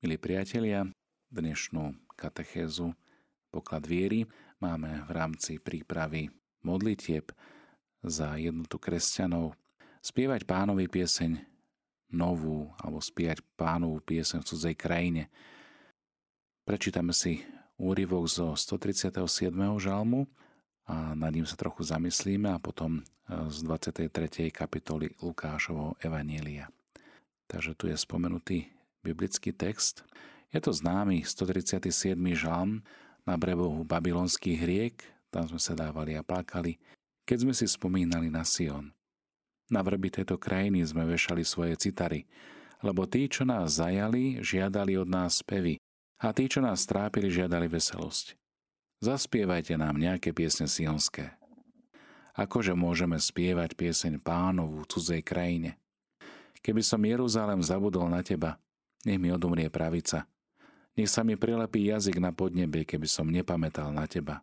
Milí priatelia, dnešnú katechézu poklad viery máme v rámci prípravy modlitieb za jednotu kresťanov spievať pánovi pieseň novú alebo spievať pánovú pieseň v cudzej krajine. Prečítame si úryvok zo 137. žalmu a nad ním sa trochu zamyslíme a potom z 23. kapitoly Lukášovho Evanielia. Takže tu je spomenutý biblický text. Je to známy 137. žalm na brevohu babylonských riek, tam sme sa dávali a plakali, keď sme si spomínali na Sion. Na vrby tejto krajiny sme vešali svoje citary, lebo tí, čo nás zajali, žiadali od nás pevy a tí, čo nás trápili, žiadali veselosť. Zaspievajte nám nejaké piesne sionské. Akože môžeme spievať pieseň pánovu v cudzej krajine? Keby som Jeruzalem zabudol na teba, nech mi odumrie pravica. Nech sa mi prilepí jazyk na podnebie, keby som nepamätal na teba.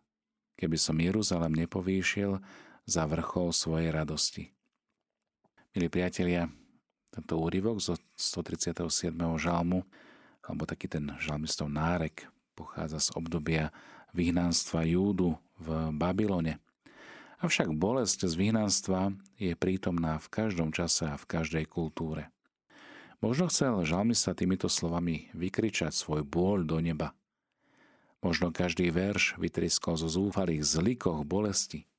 Keby som Jeruzalem nepovýšil za vrchol svojej radosti. Milí priatelia, tento úryvok zo 137. žalmu, alebo taký ten žalmistov nárek, pochádza z obdobia vyhnanstva Júdu v Babylone. Avšak bolesť z vyhnanstva je prítomná v každom čase a v každej kultúre. Možno chcel žalmista týmito slovami vykričať svoj bôľ do neba. Možno každý verš vytriskol zo zúfalých zlikoch bolesti.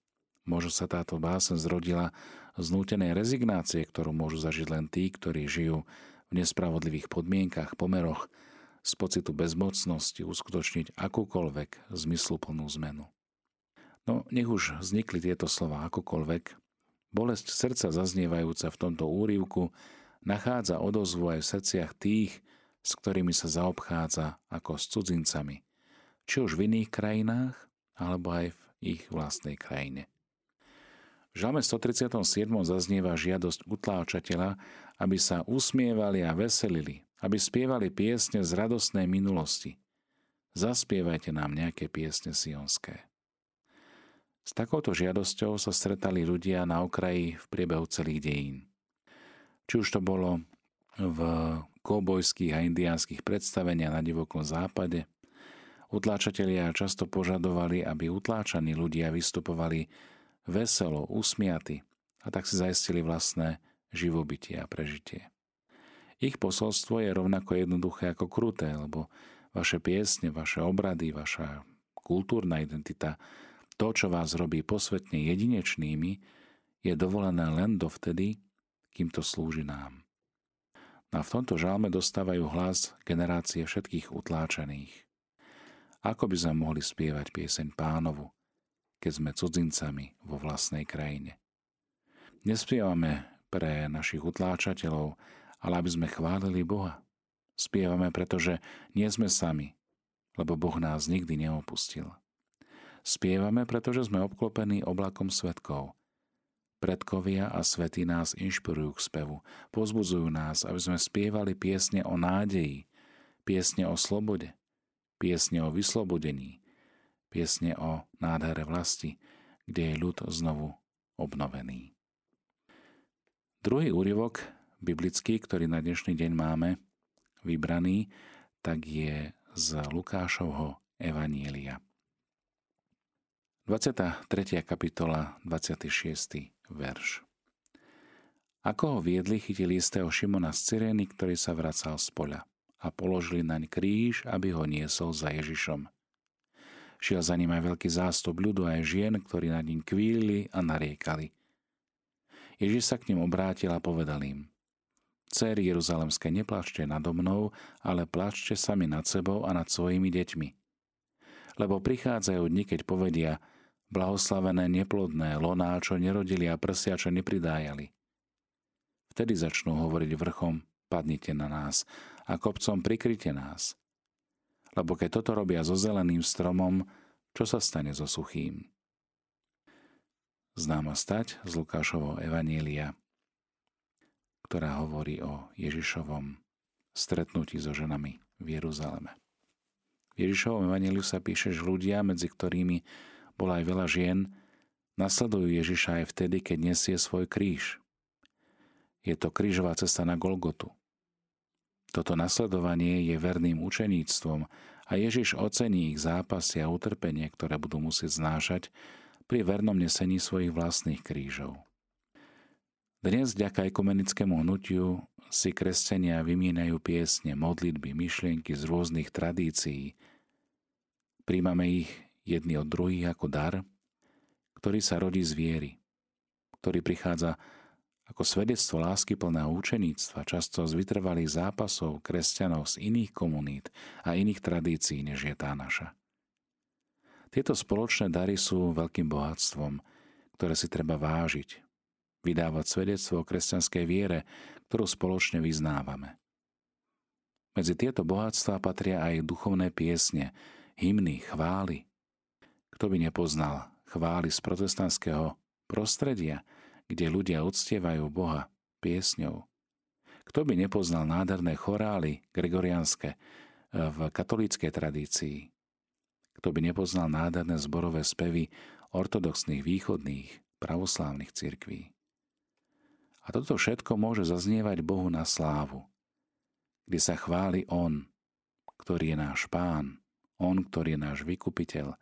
Možno sa táto básen zrodila z nútenej rezignácie, ktorú môžu zažiť len tí, ktorí žijú v nespravodlivých podmienkach, pomeroch, z pocitu bezmocnosti uskutočniť akúkoľvek zmysluplnú zmenu. No, nech už vznikli tieto slova akokoľvek, bolesť srdca zaznievajúca v tomto úrivku nachádza odozvu aj v srdciach tých, s ktorými sa zaobchádza ako s cudzincami, či už v iných krajinách, alebo aj v ich vlastnej krajine. V žalme 137. zaznieva žiadosť utláčateľa, aby sa usmievali a veselili, aby spievali piesne z radostnej minulosti. Zaspievajte nám nejaké piesne sionské. S takouto žiadosťou sa stretali ľudia na okraji v priebehu celých dejín. Či už to bolo v kobojských a indiánskych predstaveniach na divokom západe, utláčatelia často požadovali, aby utláčaní ľudia vystupovali veselo, usmiaty a tak si zaistili vlastné živobytie a prežitie. Ich posolstvo je rovnako jednoduché ako kruté, lebo vaše piesne, vaše obrady, vaša kultúrna identita, to, čo vás robí posvetne jedinečnými, je dovolené len dovtedy, kým slúži nám. A v tomto žalme dostávajú hlas generácie všetkých utláčaných. Ako by sme mohli spievať pieseň pánovu, keď sme cudzincami vo vlastnej krajine? Nespievame pre našich utláčateľov, ale aby sme chválili Boha. Spievame, pretože nie sme sami, lebo Boh nás nikdy neopustil. Spievame, pretože sme obklopení oblakom svetkov – Predkovia a svety nás inšpirujú k spevu, pozbudzujú nás, aby sme spievali piesne o nádeji, piesne o slobode, piesne o vyslobodení, piesne o nádhere vlasti, kde je ľud znovu obnovený. Druhý úryvok biblický, ktorý na dnešný deň máme vybraný, tak je z Lukášovho Evanielia. 23. kapitola, 26 verš. Ako ho viedli, chytili istého Šimona z Cyrény, ktorý sa vracal z poľa a položili naň kríž, aby ho niesol za Ježišom. Šiel za ním aj veľký zástup ľudu aj žien, ktorí nad ním kvíli a nariekali. Ježiš sa k ním obrátil a povedal im, Céry Jeruzalemské, neplačte nado mnou, ale plačte sami nad sebou a nad svojimi deťmi. Lebo prichádzajú dni, keď povedia, blahoslavené neplodné, loná, čo nerodili a prsia, čo nepridájali. Vtedy začnú hovoriť vrchom, padnite na nás a kopcom prikryte nás. Lebo keď toto robia so zeleným stromom, čo sa stane so suchým? Známa stať z Lukášovho Evanielia, ktorá hovorí o Ježišovom stretnutí so ženami v Jeruzaleme. V Ježišovom Evanieliu sa píše, že ľudia, medzi ktorými bolo aj veľa žien, nasledujú Ježiša aj vtedy, keď nesie svoj kríž. Je to krížová cesta na Golgotu. Toto nasledovanie je verným učeníctvom a Ježiš ocení ich zápasy a utrpenie, ktoré budú musieť znášať pri vernom nesení svojich vlastných krížov. Dnes, vďaka ekumenickému hnutiu, si kresťania vymienajú piesne, modlitby, myšlienky z rôznych tradícií. Príjmame ich jedni od druhých ako dar, ktorý sa rodí z viery, ktorý prichádza ako svedectvo lásky plného učeníctva, často z vytrvalých zápasov kresťanov z iných komunít a iných tradícií, než je tá naša. Tieto spoločné dary sú veľkým bohatstvom, ktoré si treba vážiť, vydávať svedectvo o kresťanskej viere, ktorú spoločne vyznávame. Medzi tieto bohatstva patria aj duchovné piesne, hymny, chvály. Kto by nepoznal chvály z protestantského prostredia, kde ľudia uctievajú Boha piesňou. Kto by nepoznal nádherné chorály gregorianske eh, v katolíckej tradícii? Kto by nepoznal nádherné zborové spevy ortodoxných východných pravoslávnych cirkví? A toto všetko môže zaznievať Bohu na slávu, kde sa chváli On, ktorý je náš Pán, On, ktorý je náš vykupiteľ,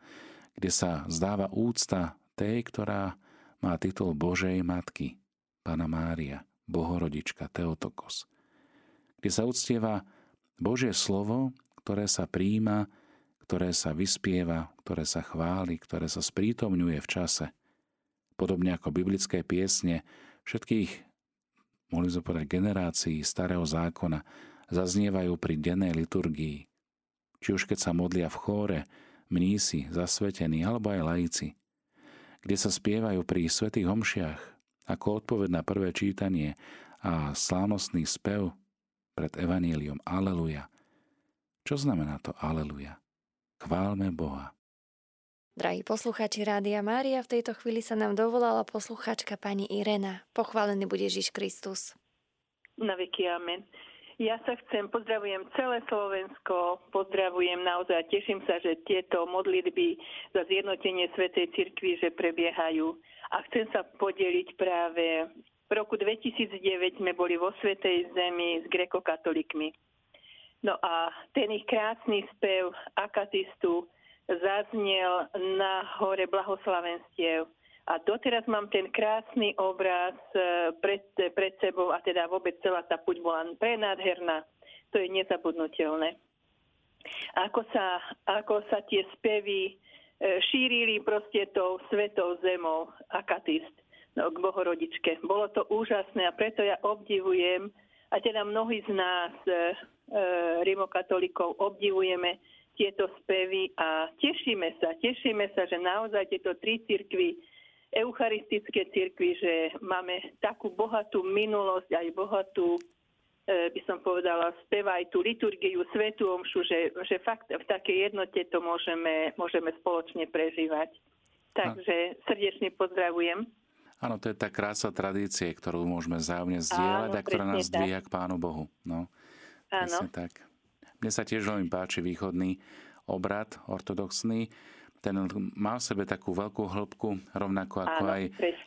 kde sa zdáva úcta tej, ktorá má titul Božej Matky, Pana Mária, Bohorodička, Teotokos, kde sa uctieva Božie slovo, ktoré sa príjima, ktoré sa vyspieva, ktoré sa chváli, ktoré sa sprítomňuje v čase. Podobne ako biblické piesne všetkých, mohli sme povedať, generácií starého zákona zaznievajú pri dennej liturgii. Či už keď sa modlia v chóre, mnísi, zasvetení alebo aj laici – kde sa spievajú pri svätých homšiach ako odpoveď na prvé čítanie a slávnostný spev pred evaníliom Aleluja. Čo znamená to Aleluja? Chválme Boha. Drahí posluchači Rádia Mária, v tejto chvíli sa nám dovolala posluchačka pani Irena. Pochválený bude Ježiš Kristus. Na veky amen. Ja sa chcem, pozdravujem celé Slovensko, pozdravujem naozaj, teším sa, že tieto modlitby za zjednotenie Svetej Cirkvi, že prebiehajú. A chcem sa podeliť práve, v roku 2009 sme boli vo Svetej Zemi s grekokatolikmi. No a ten ich krásny spev akatistu zaznel na hore blahoslavenstiev a doteraz mám ten krásny obraz e, pred, pred sebou a teda vôbec celá tá puť bola prenádherná. To je nezabudnutelné. Ako sa, ako sa tie spevy e, šírili proste tou svetou zemou, akatist no, k Bohorodičke. Bolo to úžasné a preto ja obdivujem, a teda mnohí z nás, e, e, rimokatolíkov, obdivujeme tieto spevy a tešíme sa, tešíme sa, že naozaj tieto tri cirkvy eucharistické cirkvi, že máme takú bohatú minulosť, aj bohatú, e, by som povedala, speva aj tú liturgiu, svetú omšu, že, že fakt v takej jednote to môžeme, môžeme spoločne prežívať. Takže srdečne pozdravujem. Áno, to je tá krása tradície, ktorú môžeme zájomne zdieľať Áno, a ktorá nás zdvíja k Pánu Bohu. No, Áno. tak. Mne sa tiež veľmi páči východný obrad ortodoxný ten má v sebe takú veľkú hĺbku, rovnako ako Áno, aj,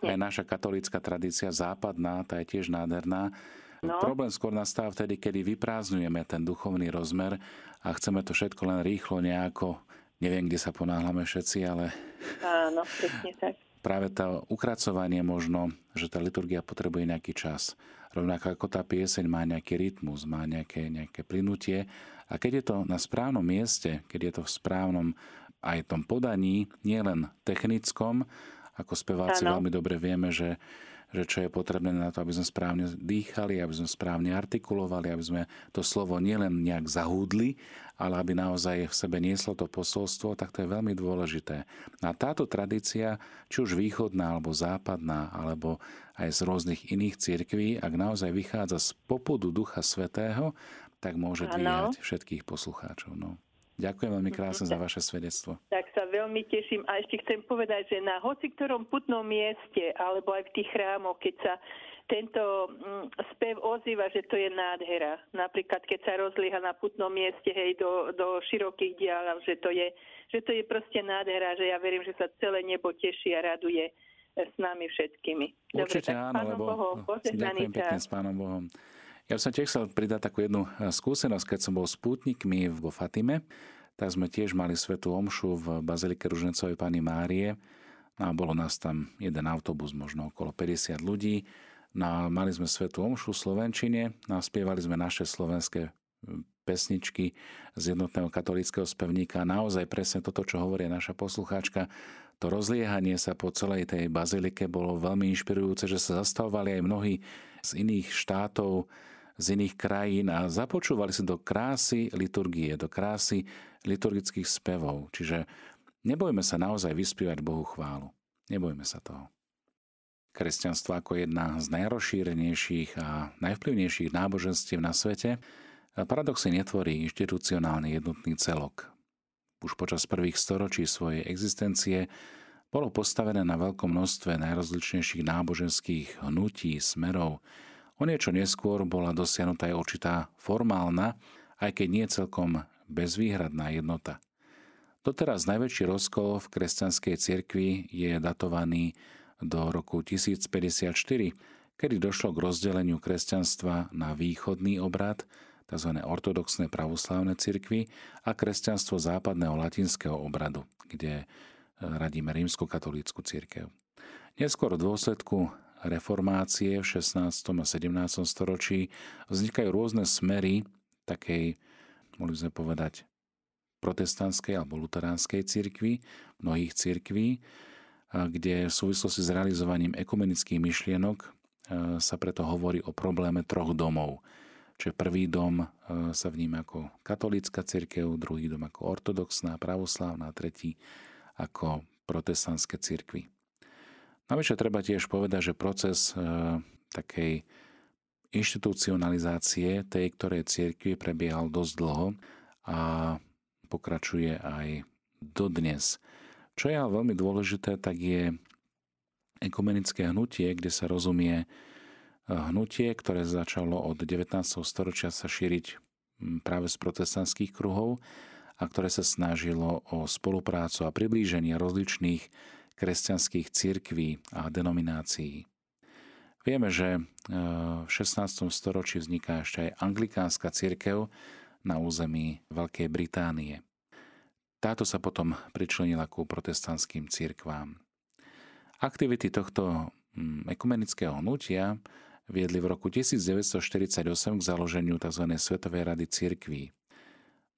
aj naša katolícka tradícia západná, tá je tiež nádherná. No. Problém skôr nastáva vtedy, kedy vyprázdňujeme ten duchovný rozmer a chceme to všetko len rýchlo nejako, neviem, kde sa ponáhľame všetci, ale... Áno, presne tak. Práve to ukracovanie možno, že tá liturgia potrebuje nejaký čas. Rovnako ako tá pieseň má nejaký rytmus, má nejaké, nejaké plynutie. A keď je to na správnom mieste, keď je to v správnom aj tom podaní, nielen technickom, ako speváci ano. veľmi dobre vieme, že, že čo je potrebné na to, aby sme správne dýchali, aby sme správne artikulovali, aby sme to slovo nielen nejak zahúdli, ale aby naozaj v sebe nieslo to posolstvo, tak to je veľmi dôležité. A táto tradícia, či už východná alebo západná, alebo aj z rôznych iných cirkví, ak naozaj vychádza z popudu Ducha Svetého, tak môže dvíhať všetkých poslucháčov. No. Ďakujem veľmi krásne za vaše svedectvo. Tak sa veľmi teším a ešte chcem povedať, že na hoci ktorom putnom mieste alebo aj v tých chrámoch, keď sa tento mm, spev ozýva, že to je nádhera. Napríklad, keď sa rozlíha na putnom mieste, hej, do, do širokých diálov, že to, je, že to je proste nádhera, že ja verím, že sa celé nebo teší a raduje s nami všetkými. Určite Dobre, áno, lebo Bohom, ďakujem pekne s Pánom Bohom. Ja som tiež chcel pridať takú jednu e, skúsenosť, keď som bol s pútnikmi vo Fatime, tak sme tiež mali svetú omšu v Bazilike Ružnecovej Pani Márie. No a bolo nás tam jeden autobus, možno okolo 50 ľudí. No a mali sme svetú omšu v Slovenčine no a spievali sme naše slovenské pesničky z jednotného katolického spevníka. Naozaj presne toto, čo hovorí naša poslucháčka, to rozliehanie sa po celej tej bazilike bolo veľmi inšpirujúce, že sa zastavovali aj mnohí z iných štátov, z iných krajín a započúvali sa do krásy liturgie, do krásy liturgických spevov. Čiže nebojme sa naozaj vyspievať Bohu chválu. Nebojme sa toho. Kresťanstvo ako jedna z najrozšírenejších a najvplyvnejších náboženstiev na svete Paradoxy netvorí inštitucionálny jednotný celok. Už počas prvých storočí svojej existencie bolo postavené na veľkom množstve najrozličnejších náboženských hnutí, smerov. O niečo neskôr bola dosiahnutá aj určitá formálna, aj keď nie celkom bezvýhradná jednota. Doteraz najväčší rozkol v kresťanskej cirkvi je datovaný do roku 1054, kedy došlo k rozdeleniu kresťanstva na východný obrad – tzv. ortodoxné pravoslávne cirkvy a kresťanstvo západného latinského obradu, kde e, radíme rímsko-katolícku cirkev. Neskôr v dôsledku reformácie v 16. a 17. storočí vznikajú rôzne smery takej, mohli sme povedať, protestantskej alebo luteránskej cirkvi, mnohých cirkví, kde v súvislosti s realizovaním ekumenických myšlienok e, sa preto hovorí o probléme troch domov – Čiže prvý dom e, sa vníma ako katolícka cirkev, druhý dom ako ortodoxná, pravoslávna, tretí ako protestantské cirkvy. Navyše treba tiež povedať, že proces e, takej inštitucionalizácie tej, ktorej cirkvi prebiehal dosť dlho a pokračuje aj dodnes. Čo je ale veľmi dôležité, tak je ekumenické hnutie, kde sa rozumie hnutie, ktoré začalo od 19. storočia sa šíriť práve z protestantských kruhov a ktoré sa snažilo o spoluprácu a priblíženie rozličných kresťanských cirkví a denominácií. Vieme, že e, v 16. storočí vzniká ešte aj anglikánska cirkev na území Veľkej Británie. Táto sa potom pričlenila ku protestantským cirkvám. Aktivity tohto ekumenického hnutia viedli v roku 1948 k založeniu tzv. Svetovej rady cirkví.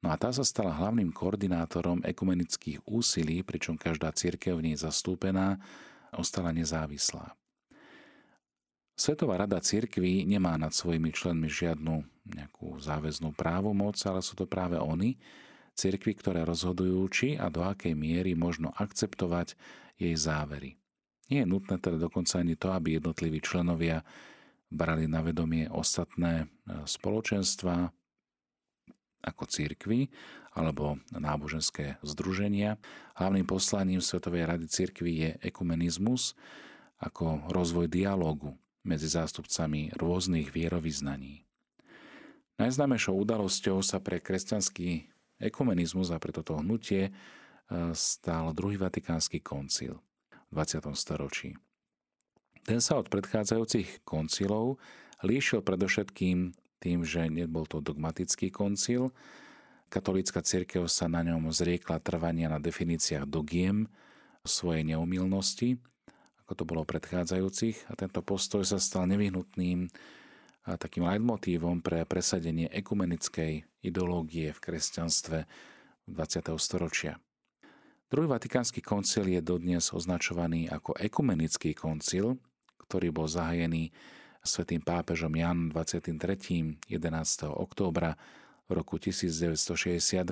No a tá sa stala hlavným koordinátorom ekumenických úsilí, pričom každá církev v nej zastúpená ostala nezávislá. Svetová rada cirkví nemá nad svojimi členmi žiadnu nejakú záväznú právomoc, ale sú to práve oni, cirkvy, ktoré rozhodujú, či a do akej miery možno akceptovať jej závery. Nie je nutné teda dokonca ani to, aby jednotliví členovia brali na vedomie ostatné e, spoločenstva ako církvy alebo náboženské združenia. Hlavným poslaním Svetovej rady církvy je ekumenizmus ako rozvoj dialógu medzi zástupcami rôznych vierovýznaní. Najznámejšou udalosťou sa pre kresťanský ekumenizmus a pre toto hnutie e, stal druhý vatikánsky koncil v 20. storočí. Ten sa od predchádzajúcich koncilov líšil predovšetkým tým, že nebol to dogmatický koncil. Katolícka církev sa na ňom zriekla trvania na definíciách dogiem svojej neumilnosti, ako to bolo predchádzajúcich, a tento postoj sa stal nevyhnutným a takým leitmotívom pre presadenie ekumenickej ideológie v kresťanstve 20. storočia. Druhý vatikánsky koncil je dodnes označovaný ako ekumenický koncil, ktorý bol zahajený svetým pápežom Jan 23. 11. októbra roku 1962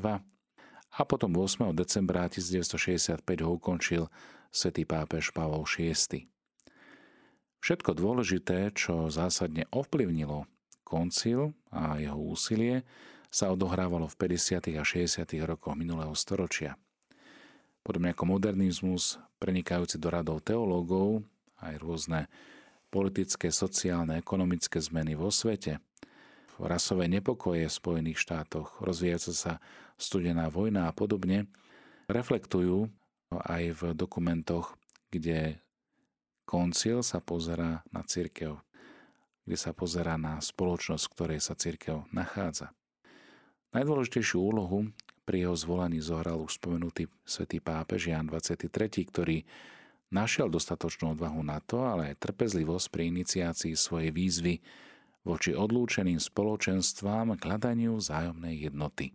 a potom 8. decembra 1965 ho ukončil svätý pápež Pavol VI. Všetko dôležité, čo zásadne ovplyvnilo koncil a jeho úsilie, sa odohrávalo v 50. a 60. rokoch minulého storočia. Podobne ako modernizmus, prenikajúci do radov teológov, aj rôzne politické, sociálne, ekonomické zmeny vo svete, rasové nepokoje v Spojených štátoch, rozvíjajúca sa studená vojna a podobne, reflektujú aj v dokumentoch, kde koncil sa pozera na církev, kde sa pozerá na spoločnosť, v ktorej sa církev nachádza. Najdôležitejšiu úlohu pri jeho zvolaní zohral už spomenutý svätý pápež Jan 23., ktorý našiel dostatočnú odvahu na to, ale aj trpezlivosť pri iniciácii svojej výzvy voči odlúčeným spoločenstvám k hľadaniu vzájomnej jednoty.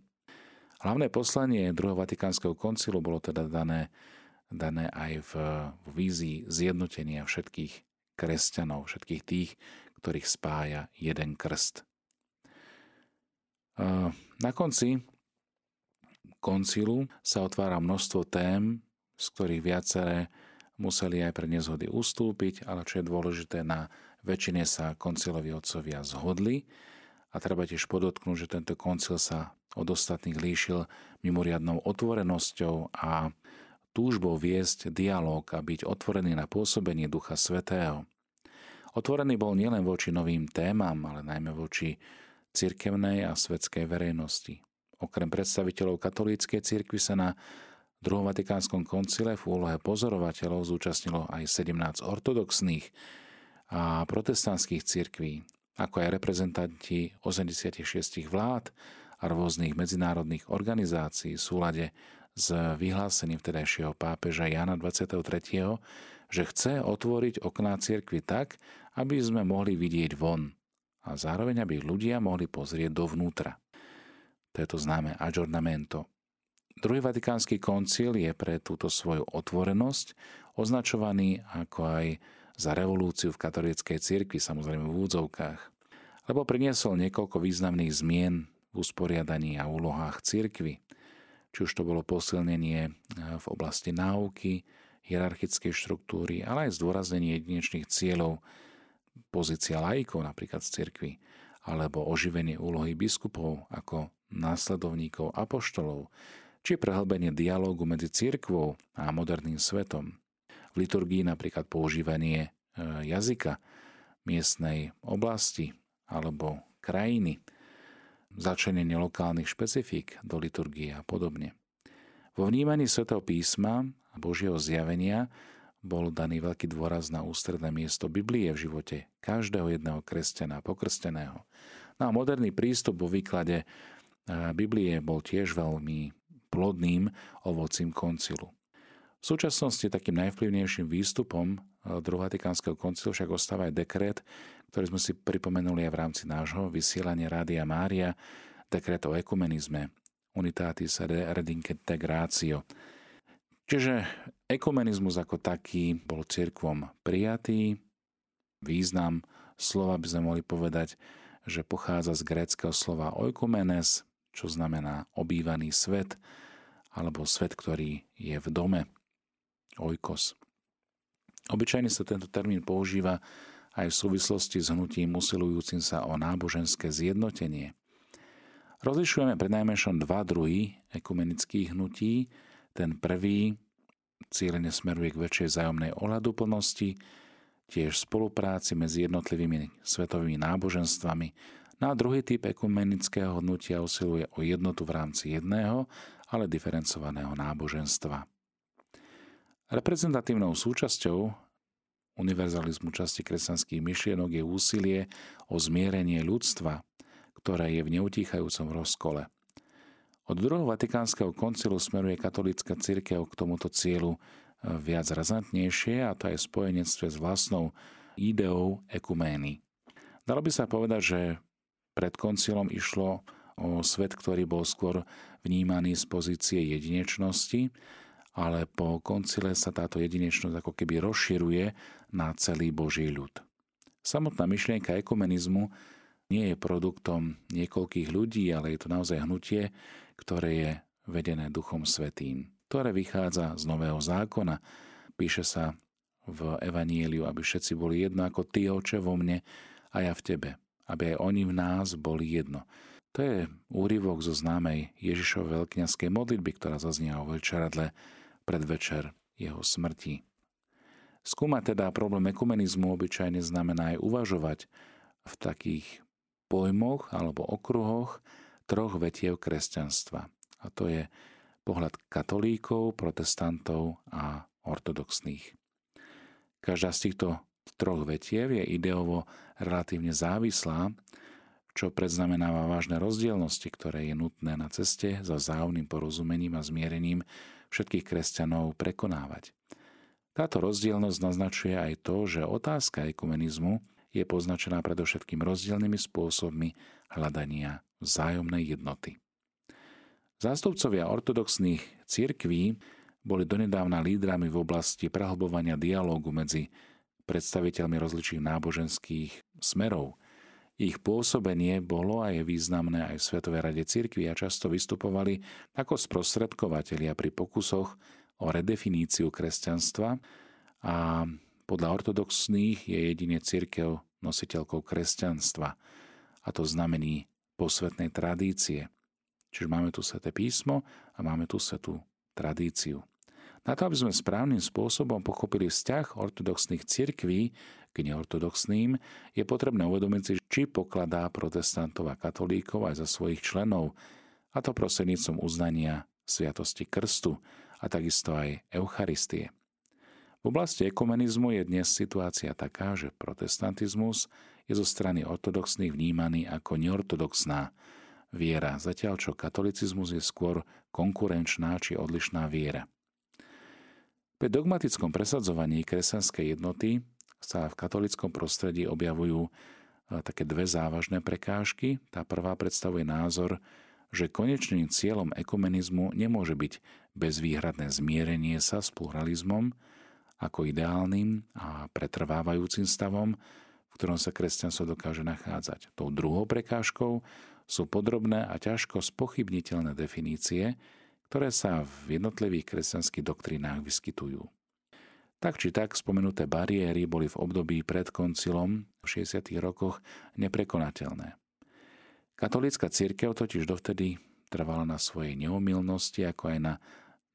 Hlavné poslanie druhého Vatikánskeho koncilu bolo teda dané, dané aj v, v vízii zjednotenia všetkých kresťanov, všetkých tých, ktorých spája jeden krst. Na konci koncilu sa otvára množstvo tém, z ktorých viaceré museli aj pre nezhody ustúpiť, ale čo je dôležité, na väčšine sa koncilovi otcovia zhodli a treba tiež podotknúť, že tento koncil sa od ostatných líšil mimoriadnou otvorenosťou a túžbou viesť dialog a byť otvorený na pôsobenie Ducha Svetého. Otvorený bol nielen voči novým témam, ale najmä voči cirkevnej a svetskej verejnosti. Okrem predstaviteľov katolíckej cirkvi sa na druhom Vatikánskom koncile v úlohe pozorovateľov zúčastnilo aj 17 ortodoxných a protestantských cirkví, ako aj reprezentanti 86 vlád a rôznych medzinárodných organizácií v súlade s vyhlásením vtedajšieho pápeža Jana 23., že chce otvoriť okná cirkvi tak, aby sme mohli vidieť von a zároveň aby ľudia mohli pozrieť dovnútra. To je to známe aggiornamento. Druhý vatikánsky koncil je pre túto svoju otvorenosť označovaný ako aj za revolúciu v katolíckej cirkvi, samozrejme v údzovkách, lebo priniesol niekoľko významných zmien v usporiadaní a úlohách cirkvy, či už to bolo posilnenie eh, v oblasti náuky, hierarchickej štruktúry, ale aj zdôraznenie jedinečných cieľov, pozícia laikov napríklad z cirkvi, alebo oživenie úlohy biskupov ako následovníkov apoštolov, či prehlbenie dialógu medzi cirkvou a moderným svetom. V liturgii napríklad používanie e, jazyka miestnej oblasti alebo krajiny, začlenenie lokálnych špecifík do liturgie a podobne. Vo vnímaní svetého písma a Božieho zjavenia bol daný veľký dôraz na ústredné miesto Biblie v živote každého jedného kresťana pokrsteného. No a moderný prístup vo výklade Biblie bol tiež veľmi plodným ovocím koncilu. V súčasnosti takým najvplyvnejším výstupom druhého Vatikánskeho koncilu však ostáva aj dekret, ktorý sme si pripomenuli aj v rámci nášho vysielania Rádia Mária, dekret o ekumenizme, Unitatis Redintegratio. Čiže ekumenizmus ako taký bol cirkvom prijatý, význam slova by sme mohli povedať, že pochádza z gréckého slova oikumenes, čo znamená obývaný svet, alebo svet, ktorý je v dome, oikos. Obyčajne sa tento termín používa aj v súvislosti s hnutím usilujúcim sa o náboženské zjednotenie. Rozlišujeme pre najmenšom dva druhy ekumenických hnutí. Ten prvý cieľene smeruje k väčšej zájomnej ohľaduplnosti, tiež spolupráci medzi jednotlivými svetovými náboženstvami No a druhý typ ekumenického hnutia usiluje o jednotu v rámci jedného, ale diferencovaného náboženstva. Reprezentatívnou súčasťou univerzalizmu časti kresťanských myšlienok je úsilie o zmierenie ľudstva, ktoré je v neutíchajúcom rozkole. Od druhého Vatikánskeho koncilu smeruje katolícka církev k tomuto cieľu e, viac razantnejšie a to aj v spojenectve s vlastnou ideou ekumény. Dalo by sa povedať, že pred koncilom išlo o svet, ktorý bol skôr vnímaný z pozície jedinečnosti, ale po koncile sa táto jedinečnosť ako keby rozširuje na celý Boží ľud. Samotná myšlienka ekumenizmu nie je produktom niekoľkých ľudí, ale je to naozaj hnutie, ktoré je vedené Duchom Svetým, ktoré vychádza z Nového zákona. Píše sa v Evanieliu, aby všetci boli jedno ako Ty, Oče, vo mne a ja v Tebe aby aj oni v nás boli jedno. To je úryvok zo známej Ježišovej veľkňazskej modlitby, ktorá zaznia o večeradle predvečer jeho smrti. Skúmať teda problém ekumenizmu obyčajne znamená aj uvažovať v takých pojmoch alebo okruhoch troch vetiev kresťanstva. A to je pohľad katolíkov, protestantov a ortodoxných. Každá z týchto troch vetiev je ideovo relatívne závislá, čo predznamenáva vážne rozdielnosti, ktoré je nutné na ceste za vzájomným porozumením a zmierením všetkých kresťanov prekonávať. Táto rozdielnosť naznačuje aj to, že otázka ekumenizmu je poznačená predovšetkým rozdielnymi spôsobmi hľadania vzájomnej jednoty. Zástupcovia ortodoxných cirkví boli donedávna lídrami v oblasti prehlbovania dialógu medzi predstaviteľmi rozličných náboženských smerov. Ich pôsobenie bolo a je významné aj v Svetovej rade cirkvi a často vystupovali ako sprostredkovateľia pri pokusoch o redefiníciu kresťanstva a podľa ortodoxných je jedine církev nositeľkou kresťanstva a to znamení posvetnej tradície. Čiže máme tu sveté písmo a máme tu svetú tradíciu. Na to, aby sme správnym spôsobom pochopili vzťah ortodoxných cirkví k neortodoxným, je potrebné uvedomiť si, či pokladá protestantov a katolíkov aj za svojich členov, a to prostredníctvom uznania sviatosti krstu a takisto aj Eucharistie. V oblasti ekumenizmu je dnes situácia taká, že protestantizmus je zo strany ortodoxných vnímaný ako neortodoxná viera, zatiaľ čo katolicizmus je skôr konkurenčná či odlišná viera. Pri dogmatickom presadzovaní kresťanskej jednoty sa v katolickom prostredí objavujú e, také dve závažné prekážky. Tá prvá predstavuje názor, že konečným cieľom ekumenizmu nemôže byť bezvýhradné zmierenie sa s pluralizmom ako ideálnym a pretrvávajúcim stavom, v ktorom sa kresťanstvo dokáže nachádzať. Tou druhou prekážkou sú podrobné a ťažko spochybniteľné definície, ktoré sa v jednotlivých kresťanských doktrínách vyskytujú. Tak či tak spomenuté bariéry boli v období pred koncilom v 60. rokoch neprekonateľné. Katolícka církev totiž dovtedy trvala na svojej neomilnosti ako aj na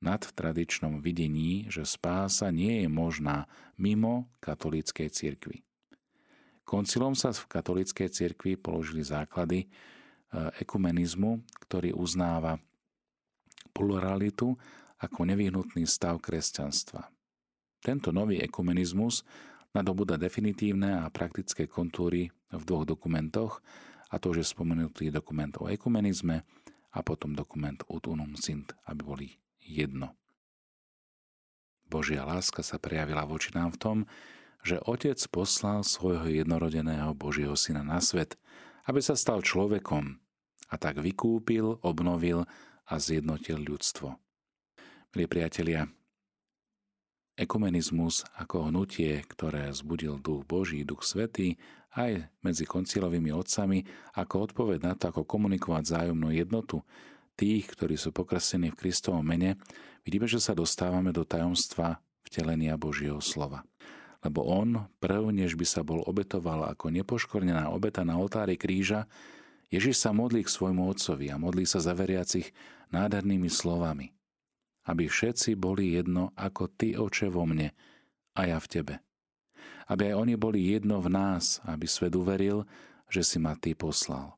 nadtradičnom videní, že spása nie je možná mimo katolíckej cirkvi. Koncilom sa v katolíckej cirkvi položili základy e, ekumenizmu, ktorý uznáva pluralitu ako nevyhnutný stav kresťanstva. Tento nový ekumenizmus nadobúda definitívne a praktické kontúry v dvoch dokumentoch, a to už je spomenutý dokument o ekumenizme a potom dokument Ut unum sint, aby boli jedno. Božia láska sa prejavila voči nám v tom, že Otec poslal svojho jednorodeného Božieho Syna na svet, aby sa stal človekom a tak vykúpil, obnovil a zjednotil ľudstvo. Milí priatelia, ekumenizmus ako hnutie, ktoré zbudil duch Boží, duch Svetý, aj medzi koncilovými otcami, ako odpoveď na to, ako komunikovať zájomnú jednotu tých, ktorí sú pokresení v Kristovom mene, vidíme, že sa dostávame do tajomstva vtelenia Božieho slova. Lebo on, prv, než by sa bol obetoval ako nepoškornená obeta na oltári kríža, Ježiš sa modlí k svojmu otcovi a modlí sa za veriacich nádhernými slovami. Aby všetci boli jedno ako Ty, oče, vo mne a ja v Tebe. Aby aj oni boli jedno v nás, aby svet uveril, že si ma Ty poslal.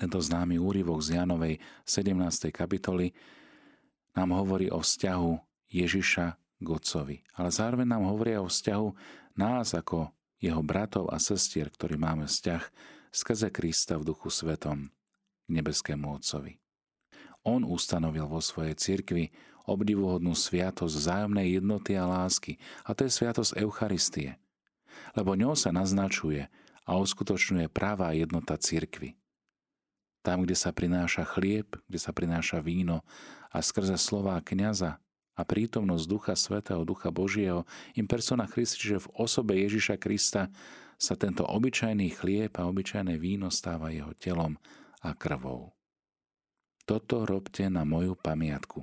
Tento známy úryvok z Janovej 17. kapitoly nám hovorí o vzťahu Ježiša k Otcovi, ale zároveň nám hovorí o vzťahu nás ako jeho bratov a sestier, ktorý máme vzťah skrze Krista v Duchu Svetom k nebeskému Otcovi. On ustanovil vo svojej cirkvi obdivuhodnú sviatosť vzájomnej jednoty a lásky, a to je sviatosť Eucharistie. Lebo ňou sa naznačuje a uskutočňuje práva jednota cirkvy. Tam, kde sa prináša chlieb, kde sa prináša víno a skrze slová kniaza a prítomnosť Ducha Svetého, Ducha Božieho, im persona Christi, čiže v osobe Ježiša Krista sa tento obyčajný chlieb a obyčajné víno stáva jeho telom a krvou. Toto robte na moju pamiatku,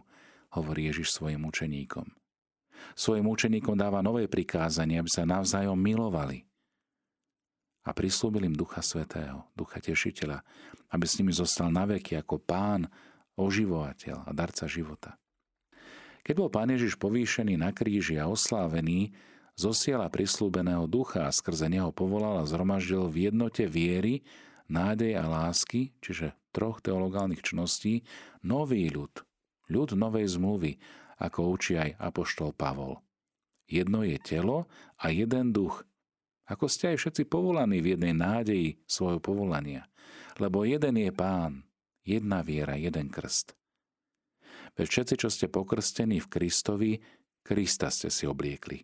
hovorí Ježiš svojim učeníkom. Svojim učeníkom dáva nové prikázanie, aby sa navzájom milovali. A prislúbil im Ducha Svetého, Ducha Tešiteľa, aby s nimi zostal naveky ako pán, oživovateľ a darca života. Keď bol pán Ježiš povýšený na kríži a oslávený, zosiela prislúbeného ducha a skrze neho povolal a zhromaždil v jednote viery, nádej a lásky, čiže troch teologálnych čností, nový ľud, ľud novej zmluvy, ako učí aj apoštol Pavol. Jedno je telo a jeden duch. Ako ste aj všetci povolaní v jednej nádeji svojho povolania. Lebo jeden je pán, jedna viera, jeden krst. Veď všetci, čo ste pokrstení v Kristovi, Krista ste si obliekli.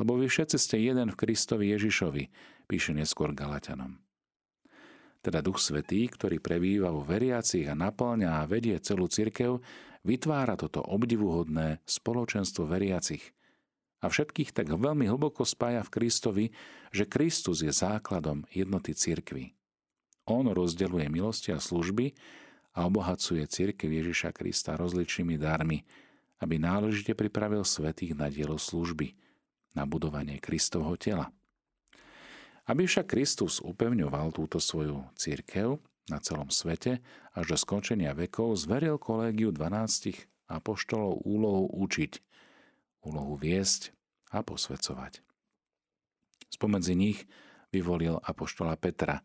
Lebo vy všetci ste jeden v Kristovi Ježišovi, píše neskôr Galatianom. Teda Duch Svetý, ktorý prebýva vo veriacich a naplňa a vedie celú cirkev, vytvára toto obdivuhodné spoločenstvo veriacich a všetkých tak veľmi hlboko spája v Kristovi, že Kristus je základom jednoty cirkvy. On rozdeluje milosti a služby a obohacuje cirkev Ježiša Krista rozličnými darmi, aby náležite pripravil svetých na dielo služby, na budovanie Kristovho tela. Aby však Kristus upevňoval túto svoju církev na celom svete až do skončenia vekov, zveril kolégiu 12 apoštolov úlohu učiť, úlohu viesť a posvecovať. Spomedzi nich vyvolil apoštola Petra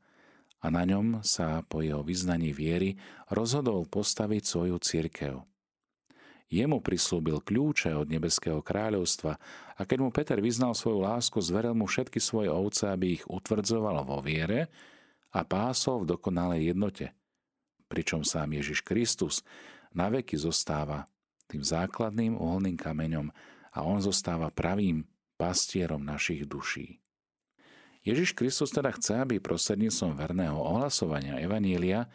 a na ňom sa po jeho vyznaní viery rozhodol postaviť svoju církev. Jemu prislúbil kľúče od nebeského kráľovstva a keď mu Peter vyznal svoju lásku, zveril mu všetky svoje ovce, aby ich utvrdzoval vo viere a pásol v dokonalej jednote. Pričom sám Ježiš Kristus na veky zostáva tým základným uholným kameňom a on zostáva pravým pastierom našich duší. Ježiš Kristus teda chce, aby prostredníctvom verného ohlasovania Evanília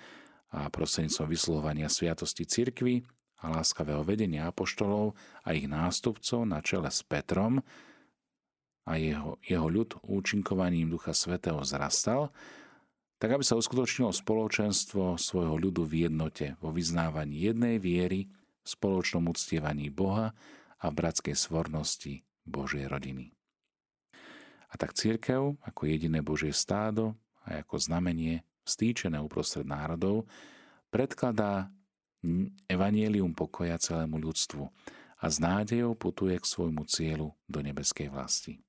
a prostredníctvom vyslovania sviatosti cirkvy a láskavého vedenia apoštolov a ich nástupcov na čele s Petrom a jeho, jeho ľud účinkovaním Ducha Svetého zrastal, tak aby sa uskutočnilo spoločenstvo svojho ľudu v jednote, vo vyznávaní jednej viery, spoločnom uctievaní Boha a v bratskej svornosti Božej rodiny. A tak církev, ako jediné Božie stádo a ako znamenie vstýčené uprostred národov, predkladá evanielium pokoja celému ľudstvu a s nádejou putuje k svojmu cieľu do nebeskej vlasti.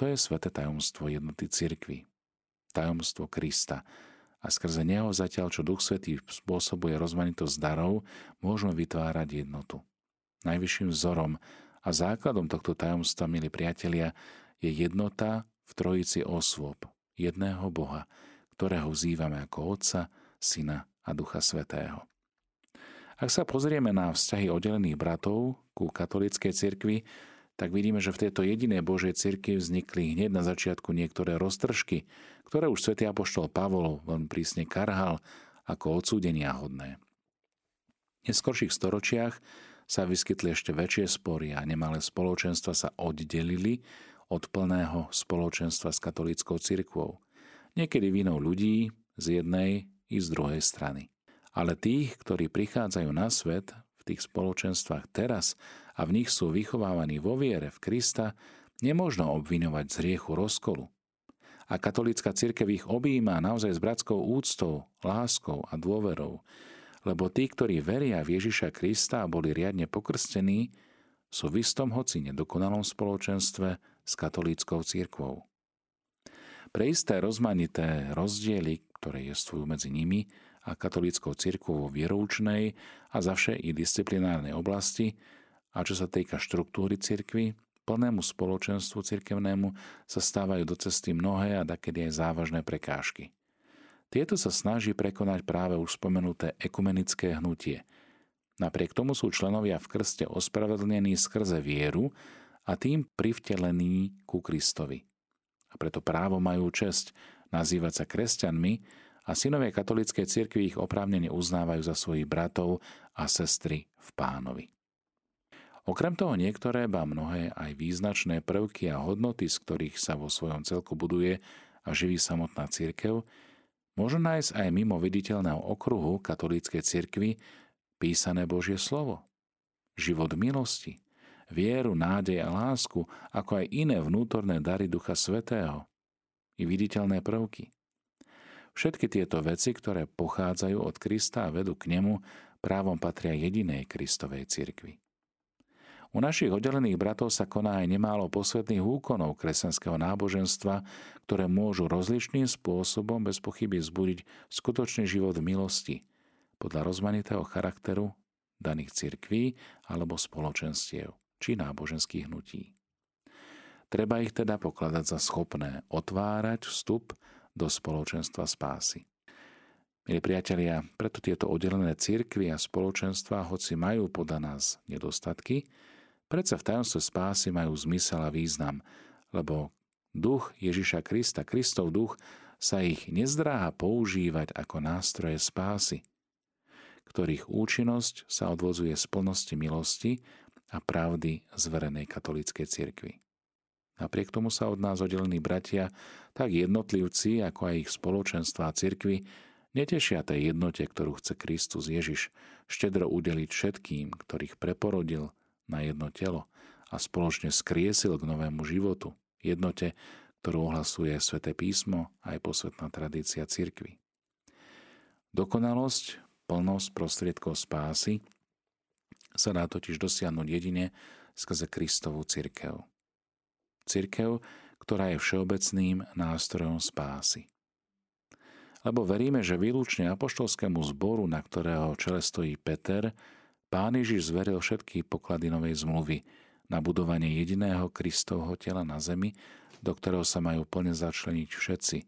To je sveté tajomstvo jednoty cirkvy, tajomstvo Krista a skrze neho zatiaľ, čo Duch Svetý spôsobuje rozmanitosť darov, môžeme vytvárať jednotu. Najvyšším vzorom a základom tohto tajomstva, milí priatelia, je jednota v trojici osôb, jedného Boha, ktorého vzývame ako Otca, Syna a Ducha Svetého. Ak sa pozrieme na vzťahy oddelených bratov ku katolíckej cirkvi, tak vidíme, že v tejto jedinej Božej cirkvi vznikli hneď na začiatku niektoré roztržky, ktoré už svätý apoštol Pavol veľmi prísne karhal ako odsúdenia hodné. V neskorších storočiach sa vyskytli ešte väčšie spory a nemalé spoločenstva sa oddelili od plného spoločenstva s katolíckou cirkvou. Niekedy vinou ľudí z jednej i z druhej strany. Ale tých, ktorí prichádzajú na svet v tých spoločenstvách teraz a v nich sú vychovávaní vo viere v Krista, nemôžno obviňovať z riechu rozkolu. A katolícka cirkev ich objíma naozaj s bratskou úctou, láskou a dôverou, lebo tí, ktorí veria v Ježiša Krista a boli riadne pokrstení, sú v istom hoci nedokonalom spoločenstve s katolíckou cirkvou. Pre isté rozmanité rozdiely, ktoré jestvujú medzi nimi, a katolíckou cirkvou vo vieroučnej a zavše i disciplinárnej oblasti a čo sa týka štruktúry cirkvy, plnému spoločenstvu cirkevnému sa stávajú do cesty mnohé a takedy aj závažné prekážky. Tieto sa snaží prekonať práve už spomenuté ekumenické hnutie. Napriek tomu sú členovia v krste ospravedlnení skrze vieru a tým privtelení ku Kristovi. A preto právo majú česť nazývať sa kresťanmi a synovia katolíckej cirkvi ich oprávnene uznávajú za svojich bratov a sestry v pánovi. Okrem toho niektoré, ba mnohé aj význačné prvky a hodnoty, z ktorých sa vo svojom celku buduje a živí samotná církev, môžu nájsť aj mimo viditeľného okruhu katolíckej cirkvi písané Božie slovo. Život milosti, vieru, nádej a lásku, ako aj iné vnútorné dary Ducha Svetého i viditeľné prvky. Všetky tieto veci, ktoré pochádzajú od Krista a vedú k nemu, právom patria jedinej Kristovej cirkvi. U našich oddelených bratov sa koná aj nemálo posvetných úkonov kresťanského náboženstva, ktoré môžu rozličným spôsobom bez pochyby zbudiť skutočný život v milosti, podľa rozmanitého charakteru daných cirkví alebo spoločenstiev či náboženských hnutí. Treba ich teda pokladať za schopné otvárať vstup do spoločenstva spásy. Milí priatelia, preto tieto oddelené cirkvy a spoločenstva, hoci majú podľa nás nedostatky, predsa v tajomstve spásy majú zmysel a význam, lebo duch Ježiša Krista, Kristov duch, sa ich nezdráha používať ako nástroje spásy, ktorých účinnosť sa odvozuje z plnosti milosti a pravdy zverenej katolíckej cirkvi. Napriek tomu sa od nás oddelení bratia, tak jednotlivci, ako aj ich spoločenstva a cirkvy, netešia tej jednote, ktorú chce Kristus Ježiš štedro udeliť všetkým, ktorých preporodil na jedno telo a spoločne skriesil k novému životu, jednote, ktorú ohlasuje sväté písmo aj posvetná tradícia cirkvy. Dokonalosť, plnosť prostriedkov spásy sa dá totiž dosiahnuť jedine skrze Kristovú cirkev cirkev, ktorá je všeobecným nástrojom spásy. Lebo veríme, že výlučne apoštolskému zboru, na ktorého čele stojí Peter, Pán Ježiš zveril všetky poklady novej zmluvy na budovanie jediného Kristovho tela na zemi, do ktorého sa majú plne začleniť všetci,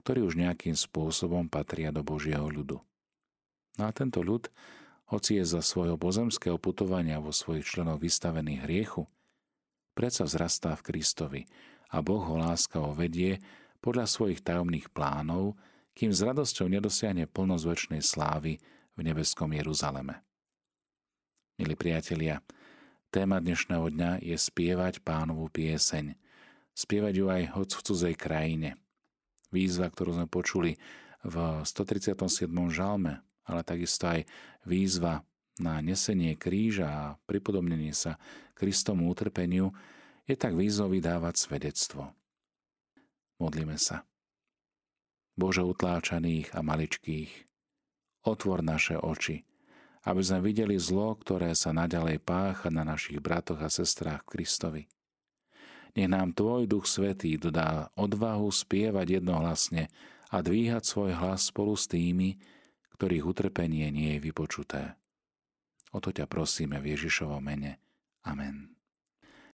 ktorí už nejakým spôsobom patria do Božieho ľudu. No a tento ľud, hoci je za svojho pozemského putovania vo svojich členov vystavený hriechu, predsa vzrastá v Kristovi a Boh ho láskavo vedie podľa svojich tajomných plánov, kým s radosťou nedosiahne plnosť väčšnej slávy v nebeskom Jeruzaleme. Milí priatelia, téma dnešného dňa je spievať pánovú pieseň. Spievať ju aj hoď v cudzej krajine. Výzva, ktorú sme počuli v 137. žalme, ale takisto aj výzva na nesenie kríža a pripodobnenie sa Kristomu utrpeniu je tak výzvou vydávať svedectvo. Modlíme sa. Bože utláčaných a maličkých, otvor naše oči, aby sme videli zlo, ktoré sa naďalej pácha na našich bratoch a sestrách Kristovi. Nech nám Tvoj Duch Svetý dodá odvahu spievať jednohlasne a dvíhať svoj hlas spolu s tými, ktorých utrpenie nie je vypočuté. O to ťa prosíme v Ježišovom mene. Amen.